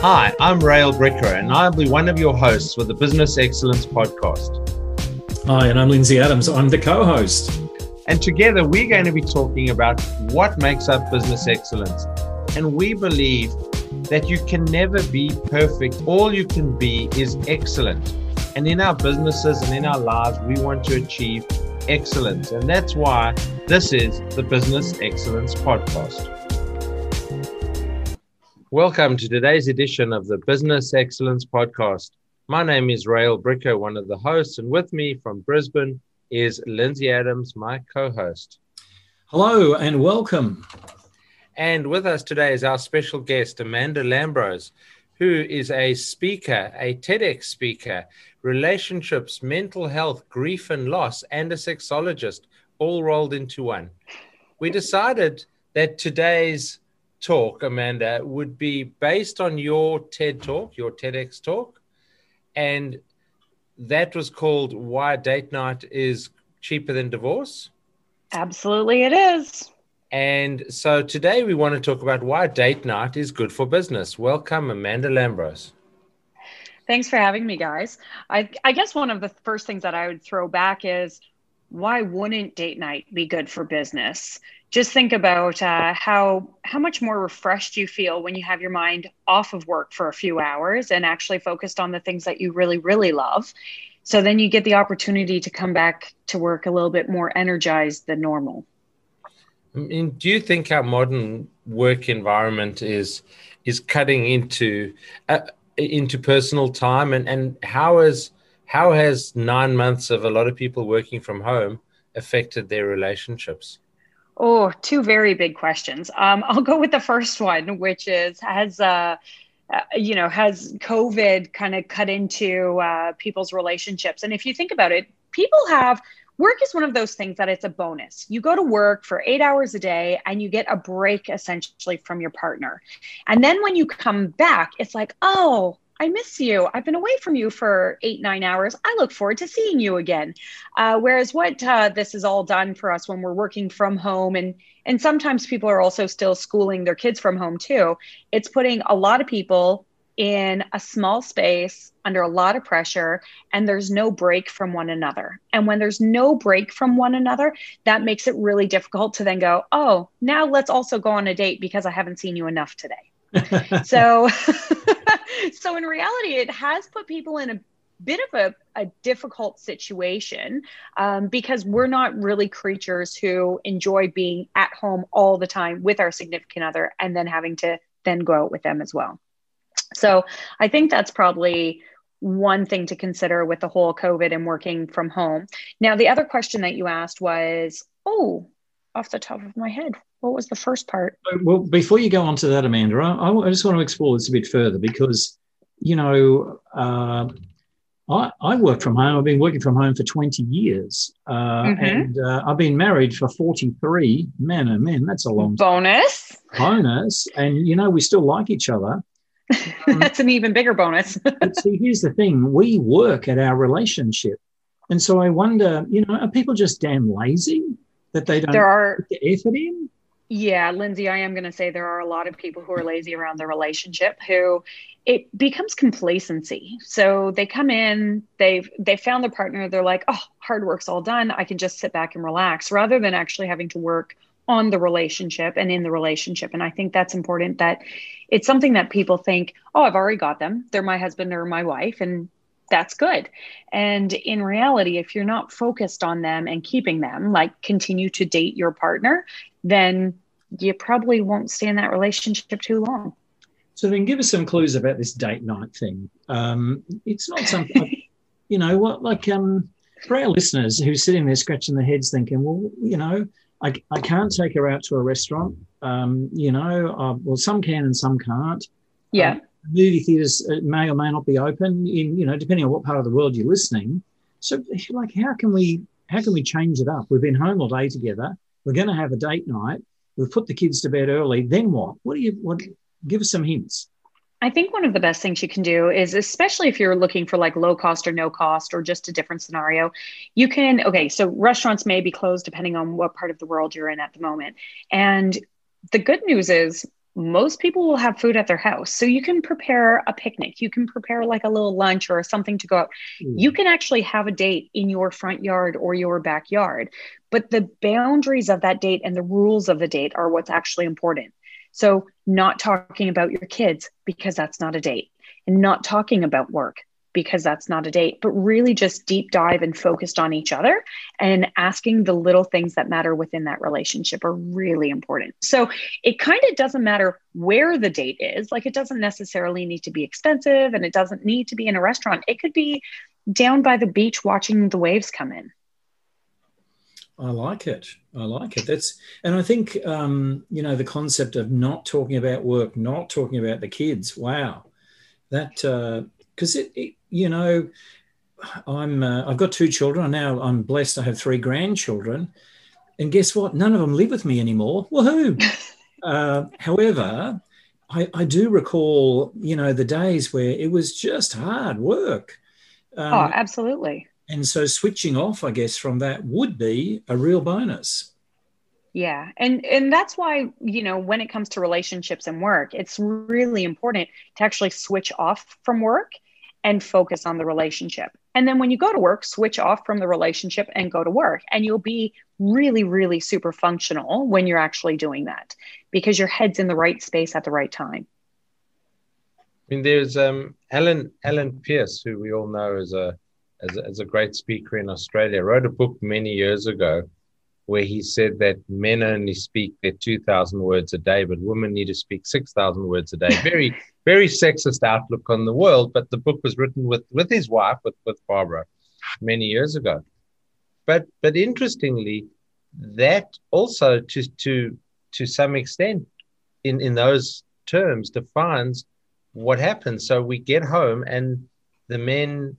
Hi, I'm Rael Bricker, and I'll be one of your hosts for the Business Excellence Podcast. Hi, and I'm Lindsay Adams. I'm the co host. And together we're going to be talking about what makes up business excellence. And we believe that you can never be perfect. All you can be is excellent. And in our businesses and in our lives, we want to achieve excellence. And that's why this is the Business Excellence Podcast. Welcome to today's edition of the Business Excellence Podcast. My name is Rael Bricker, one of the hosts, and with me from Brisbane is Lindsay Adams, my co host. Hello and welcome. And with us today is our special guest, Amanda Lambros, who is a speaker, a TEDx speaker, relationships, mental health, grief and loss, and a sexologist, all rolled into one. We decided that today's talk, Amanda, would be based on your TED talk, your TEDx talk. And that was called Why Date Night is Cheaper Than Divorce. Absolutely, it is. And so today we want to talk about why date night is good for business. Welcome, Amanda Lambros. Thanks for having me, guys. I, I guess one of the first things that I would throw back is why wouldn't date night be good for business? just think about uh, how how much more refreshed you feel when you have your mind off of work for a few hours and actually focused on the things that you really really love. So then you get the opportunity to come back to work a little bit more energized than normal. I mean, do you think our modern work environment is is cutting into uh, into personal time? And and how is how has nine months of a lot of people working from home affected their relationships Oh, two very big questions. Um, I'll go with the first one, which is has uh, uh, you know has COVID kind of cut into uh, people's relationships? And if you think about it, people have work is one of those things that it's a bonus. You go to work for eight hours a day and you get a break essentially from your partner, and then when you come back, it's like oh I miss you. I've been away from you for eight, nine hours. I look forward to seeing you again. Uh, whereas what uh, this is all done for us when we're working from home, and and sometimes people are also still schooling their kids from home too. It's putting a lot of people in a small space under a lot of pressure, and there's no break from one another. And when there's no break from one another, that makes it really difficult to then go, oh, now let's also go on a date because I haven't seen you enough today. so so in reality it has put people in a bit of a, a difficult situation um, because we're not really creatures who enjoy being at home all the time with our significant other and then having to then go out with them as well. So i think that's probably one thing to consider with the whole covid and working from home. Now the other question that you asked was oh off the top of my head what was the first part? Well, before you go on to that, Amanda, I, I just want to explore this a bit further because, you know, uh, I, I, work from home. I've been working from home for 20 years. Uh, mm-hmm. And uh, I've been married for 43. Man, oh man, that's a long bonus. Bonus. And, you know, we still like each other. Um, that's an even bigger bonus. see, here's the thing we work at our relationship. And so I wonder, you know, are people just damn lazy that they don't there are, the effort in? Yeah, Lindsay, I am going to say there are a lot of people who are lazy around the relationship who it becomes complacency. So they come in, they've they found their partner, they're like, "Oh, hard work's all done. I can just sit back and relax," rather than actually having to work on the relationship and in the relationship. And I think that's important that it's something that people think, "Oh, I've already got them. They're my husband or my wife." And that's good. And in reality, if you're not focused on them and keeping them, like continue to date your partner, then you probably won't stay in that relationship too long. So then give us some clues about this date night thing. Um, it's not something, you know, what like um, for our listeners who are sitting there scratching their heads thinking, well, you know, I, I can't take her out to a restaurant. Um, you know, uh, well, some can and some can't. Yeah. Um, movie theaters uh, may or may not be open in, you know, depending on what part of the world you're listening. So like, how can we, how can we change it up? We've been home all day together. We're going to have a date night. We've put the kids to bed early. Then what? What do you? What? Give us some hints. I think one of the best things you can do is, especially if you're looking for like low cost or no cost or just a different scenario, you can, okay, so restaurants may be closed depending on what part of the world you're in at the moment. And the good news is most people will have food at their house. So you can prepare a picnic, you can prepare like a little lunch or something to go out. Mm. You can actually have a date in your front yard or your backyard. But the boundaries of that date and the rules of the date are what's actually important. So, not talking about your kids because that's not a date, and not talking about work because that's not a date, but really just deep dive and focused on each other and asking the little things that matter within that relationship are really important. So it kind of doesn't matter where the date is. Like it doesn't necessarily need to be expensive and it doesn't need to be in a restaurant. It could be down by the beach watching the waves come in. I like it. I like it. That's and I think um, you know the concept of not talking about work, not talking about the kids. Wow, that because it, it, you know, I'm uh, I've got two children now. I'm blessed. I have three grandchildren, and guess what? None of them live with me anymore. Woohoo! uh, however, I, I, do recall, you know, the days where it was just hard work. Um, oh, absolutely. And so switching off, I guess, from that would be a real bonus. Yeah. And and that's why, you know, when it comes to relationships and work, it's really important to actually switch off from work and focus on the relationship. And then when you go to work, switch off from the relationship and go to work. And you'll be really, really super functional when you're actually doing that because your head's in the right space at the right time. I mean, there's um, Allan Pease, who we all know as a, as a as a great speaker in Australia, wrote a book many years ago where he said that men only speak their 2,000 words a day, but women need to speak 6,000 words a day. Very, very sexist outlook on the world. But the book was written with, with his wife, with, with Barbara, many years ago. But, but interestingly, that also to, to, to some extent, in, in those terms, defines what happens. So we get home and the men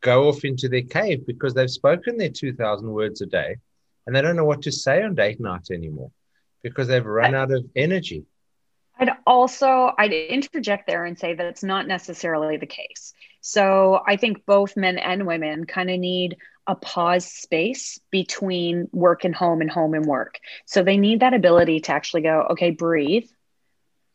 go off into their cave because they've spoken their 2,000 words a day and they don't know what to say on date night anymore because they've run out of energy. I'd also I'd interject there and say that it's not necessarily the case. So I think both men and women kind of need a pause space between work and home and home and work. So they need that ability to actually go, okay, breathe.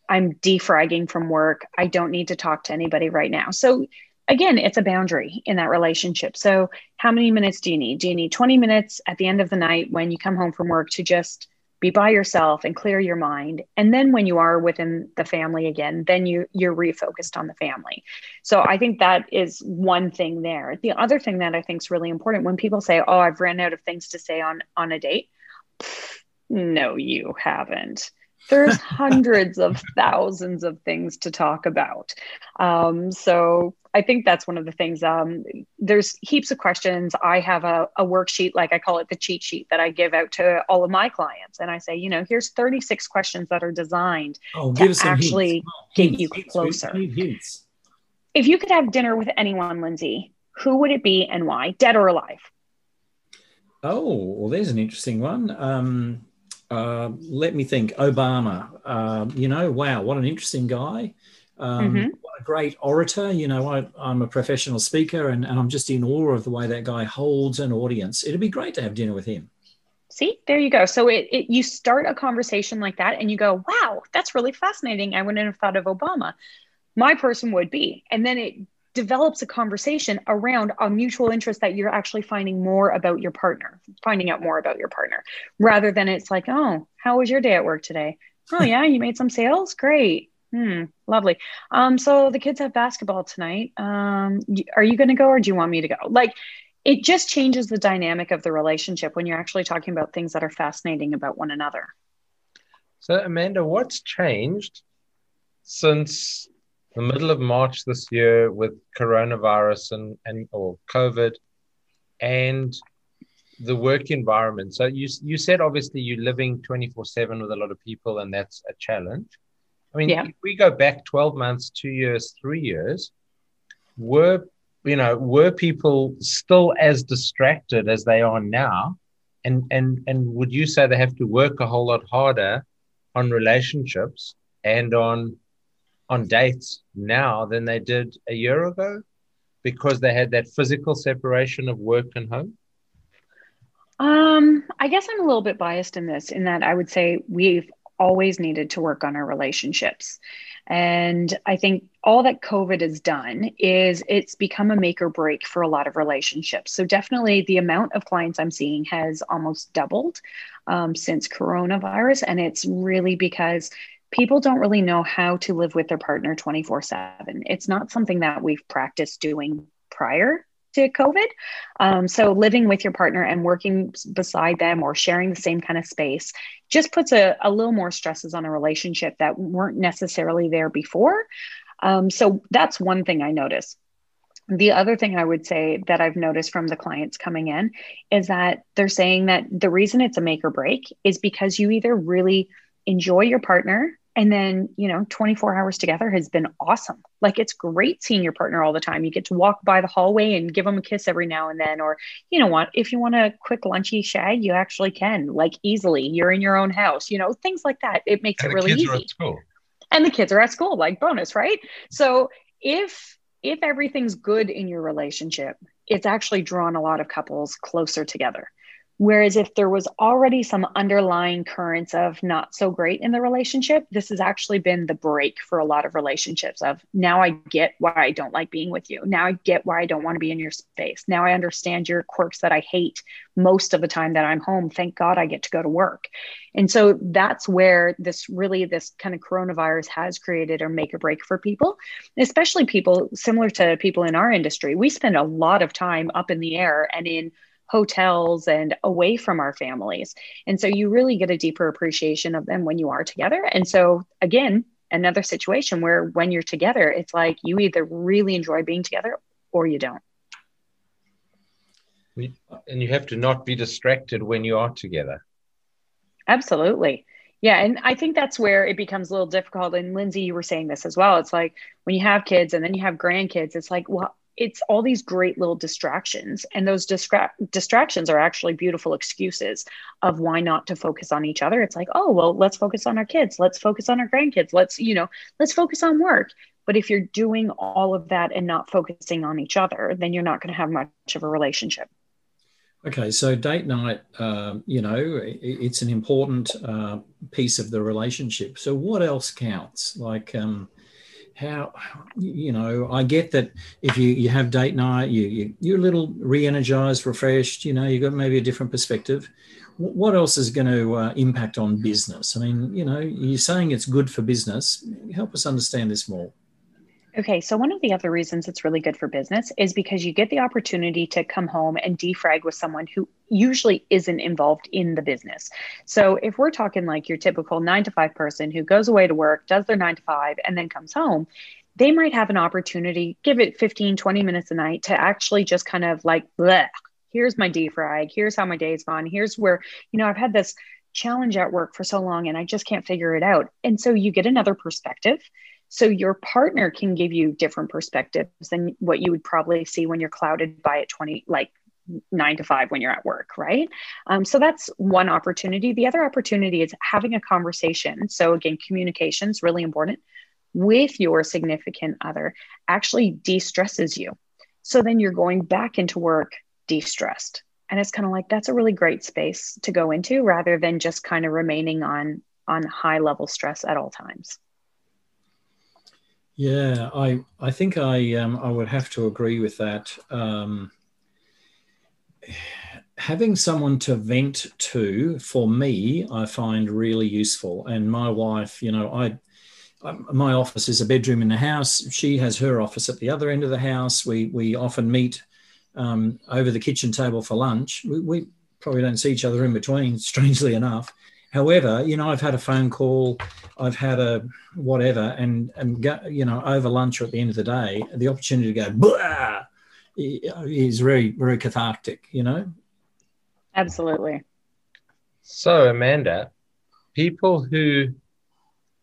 I'm defragging from work. I don't need to talk to anybody right now. So again, it's a boundary in that relationship. So, how many minutes do you need? Do you need 20 minutes at the end of the night when you come home from work to just be by yourself and clear your mind. And then when you are within the family again then you you're refocused on the family. So i think that is one thing there. The other thing that i think is really important when people say oh i've ran out of things to say on on a date no you haven't there's hundreds of thousands of things to talk about. Um, so I think that's one of the things. Um, there's heaps of questions. I have a, a, worksheet, like I call it the cheat sheet, that I give out to all of my clients. And I say, you know, here's 36 questions that are designed oh, to actually get hints. you closer. Hints. If you could have dinner with anyone, Lindsay, who would it be and why, dead or alive? Oh, well, there's an interesting one. Um, uh, let me think. Obama. Uh, you know, wow, what an interesting guy. Um, mm-hmm. What a great orator. You know, I, am a professional speaker and, and I'm just in awe of the way that guy holds an audience. It'd be great to have dinner with him. See, there you go. So it, it you start a conversation like that and you go, wow, that's really fascinating. I wouldn't have thought of Obama. My person would be. And then it develops a conversation around a mutual interest that you're actually finding more about your partner, finding out more about your partner, rather than it's like, oh, how was your day at work today? Oh, yeah, you made some sales? Great. Hmm, lovely. Um, so the kids have basketball tonight. Um, are you going to go or do you want me to go? Like, it just changes the dynamic of the relationship when you're actually talking about things that are fascinating about one another. So, Amanda, what's changed since the middle of March this year with coronavirus and, and or COVID and the work environment. So you you said obviously you're living 24/7 with a lot of people and that's a challenge. I mean, yeah. if we go back 12 months, 2 years, 3 years, were you know, were people still as distracted as they are now? And and and would you say they have to work a whole lot harder on relationships and on on dates now than they did a year ago because they had that physical separation of work and home? Um, I guess I'm a little bit biased in this, in that I would say we've always needed to work on our relationships. And I think all that COVID has done is it's become a make or break for a lot of relationships. So, definitely the amount of clients I'm seeing has almost doubled um, since coronavirus. And it's really because people don't really know how to live with their partner 24 7. It's not something that we've practiced doing prior to COVID. Um, so living with your partner and working beside them or sharing the same kind of space just puts a, a little more stresses on a relationship that weren't necessarily there before. Um, so that's one thing I notice. The other thing I would say that I've noticed from the clients coming in is that they're saying that the reason it's a make or break is because you either really enjoy your partner and then, you know, 24 hours together has been awesome. Like it's great seeing your partner all the time. You get to walk by the hallway and give them a kiss every now and then. Or, you know what, if you want a quick lunchy shag, you actually can, like easily. You're in your own house, you know, things like that. It makes and it really easy. And the kids are at school, like bonus, right? So if if everything's good in your relationship, it's actually drawn a lot of couples closer together. Whereas if there was already some underlying currents of not so great in the relationship, this has actually been the break for a lot of relationships of now I get why I don't like being with you. Now I get why I don't want to be in your space. Now I understand your quirks that I hate most of the time that I'm home. Thank God I get to go to work. And so that's where this really this kind of coronavirus has created a make or break for people, especially people similar to people in our industry. We spend a lot of time up in the air and in hotels and away from our families. And so you really get a deeper appreciation of them when you are together. And so, again, another situation where when you're together, it's like you either really enjoy being together or you don't. And you have to not be distracted when you are together. Absolutely. Yeah. And I think that's where it becomes a little difficult. And Lindsay, you were saying this as well. It's like when you have kids and then you have grandkids, it's like, well, it's all these great little distractions and those distra- distractions are actually beautiful excuses of why not to focus on each other. It's like oh well let's focus on our kids. Let's focus on our grandkids. Let's you know let's focus on work. But if you're doing all of that and not focusing on each other then you're not going to have much of a relationship. Okay so date night um, you know it's an important uh, piece of the relationship. So what else counts? Like um, how you know i get that if you you have date night you, you you're a little re-energized refreshed you know you've got maybe a different perspective. What else is going to uh, impact on business? I mean you know you're saying it's good for business. Help us understand this more Okay, so one of the other reasons it's really good for business is because you get the opportunity to come home and defrag with someone who usually isn't involved in the business. So if we're talking like your typical nine to five person who goes away to work, does their nine to five, and then comes home, they might have an opportunity, give it 15, 20 minutes a night to actually just kind of like, bleh, here's my defrag, here's how my day's gone, here's where, you know, I've had this challenge at work for so long and I just can't figure it out. And so you get another perspective so your partner can give you different perspectives than what you would probably see when you're clouded by a 20, like nine to five when you're at work, right? Um, so that's one opportunity. The other opportunity is having a conversation. So again, communication is really important with your significant other actually de-stresses you. So then you're going back into work de-stressed. And it's kind of like that's a really great space to go into rather than just kind of remaining on on high level stress at all times. Yeah, I I think I um, I would have to agree with that. Um, having someone to vent to for me, I find really useful. And my wife, you know, I my office is a bedroom in the house. She has her office at the other end of the house. We we often meet um, over the kitchen table for lunch. We, we probably don't see each other in between, strangely enough. However, you know, I've had a phone call, I've had a whatever, and and go, you know, over lunch or at the end of the day, the opportunity to go blah is very very cathartic. You know. Absolutely. So, Amanda, people who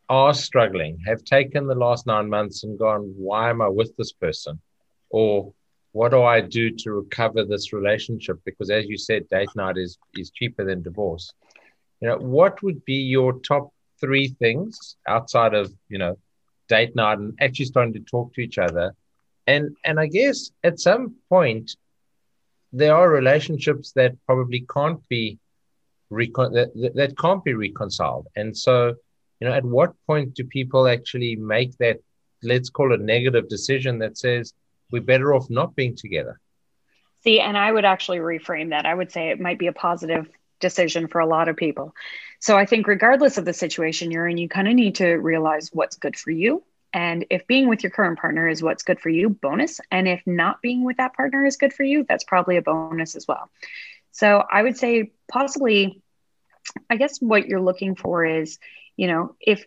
are struggling have taken the last nine months and gone, why am I with this person? Or what do I do to recover this relationship? Because as you said, date night is is cheaper than divorce you know, what would be your top three things outside of, you know, date night and actually starting to talk to each other? And and I guess at some point there are relationships that probably can't be recon- that, that can't be reconciled. And so, you know, at what point do people actually make that, let's call it negative decision that says we're better off not being together? See, and I would actually reframe that. I would say it might be a positive decision for a lot of people. So I think, regardless of the situation you're in, you kind of need to realize what's good for you. And if being with your current partner is what's good for you, bonus. And if not being with that partner is good for you, that's probably a bonus as well. So I would say, possibly, I guess what you're looking for is, you know, if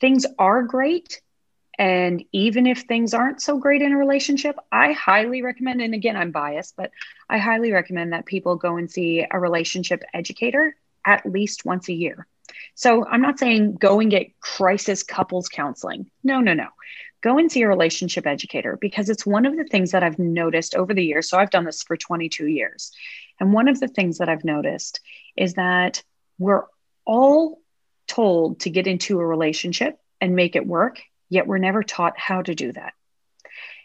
things are great, and even if things aren't so great in a relationship, I highly recommend, and again, I'm biased, but I highly recommend that people go and see a relationship educator at least once a year. So I'm not saying go and get crisis couples counseling. No, no, no. Go and see a relationship educator because it's one of the things that I've noticed over the years. So I've done this for 22 years. And one of the things that I've noticed is that we're all told to get into a relationship and make it work yet we're never taught how to do that.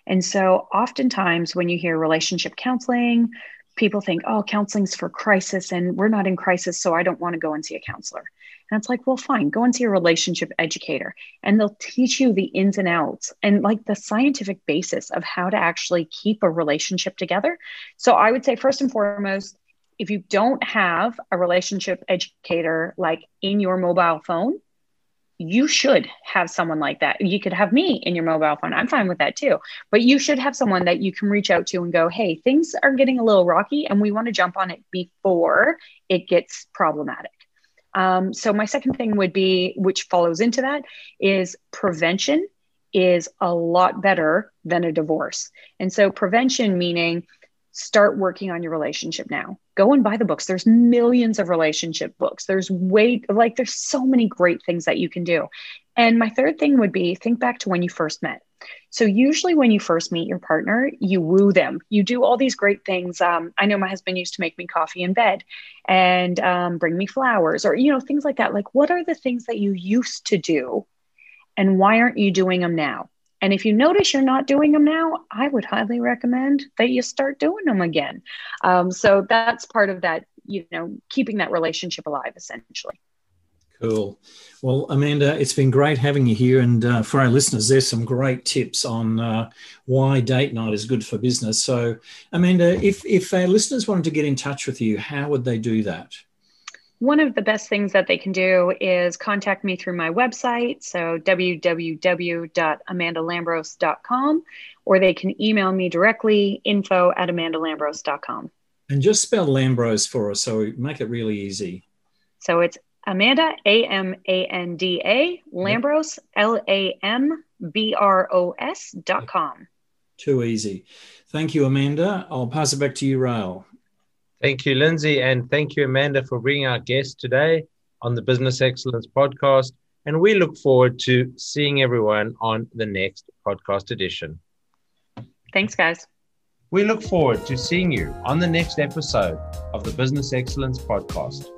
And so, oftentimes, when you hear relationship counseling, people think, oh, counseling's for crisis, and we're not in crisis, so I don't want to go and see a counselor. And it's like, well, fine, go and see a relationship educator, and they'll teach you the ins and outs and like the scientific basis of how to actually keep a relationship together. So, I would say, first and foremost, if you don't have a relationship educator like in your mobile phone, you should have someone like that. You could have me in your mobile phone. I'm fine with that too. But you should have someone that you can reach out to and go, hey, things are getting a little rocky and we want to jump on it before it gets problematic. Um, so, my second thing would be, which follows into that, is prevention is a lot better than a divorce. And so, prevention meaning start working on your relationship now. Go and buy the books. There's millions of relationship books. There's way like there's so many great things that you can do. And my third thing would be think back to when you first met. So usually when you first meet your partner you woo them. You do all these great things. Um, i know my husband used to make me coffee in bed and um, bring me flowers or you know things like that. Like what are the things that you used to do and why aren't you doing them now and if you notice you're not doing them now, I would highly recommend that you start doing them again. Um, so that's part of that, you know, keeping that relationship alive essentially. Cool. Well, Amanda, it's been great having you here. And uh, for our listeners, there's some great tips on uh, why date night is good for business. So, Amanda, if, if our listeners wanted to get in touch with you, how would they do that? One of the best things that they can do is contact me through my website, so www.amandalambros.com, or they can email me directly, info at amandalambros.com. And just spell Lambros for us, so make it really easy. So it's Amanda, A M A N D A, Lambros, L A M B R O S dot com. Too easy. Thank you, Amanda. I'll pass it back to you, Rael. Thank you, Lindsay. And thank you, Amanda, for bringing our guest today on the Business Excellence podcast. And we look forward to seeing everyone on the next podcast edition. Thanks, guys. We look forward to seeing you on the next episode of the Business Excellence podcast.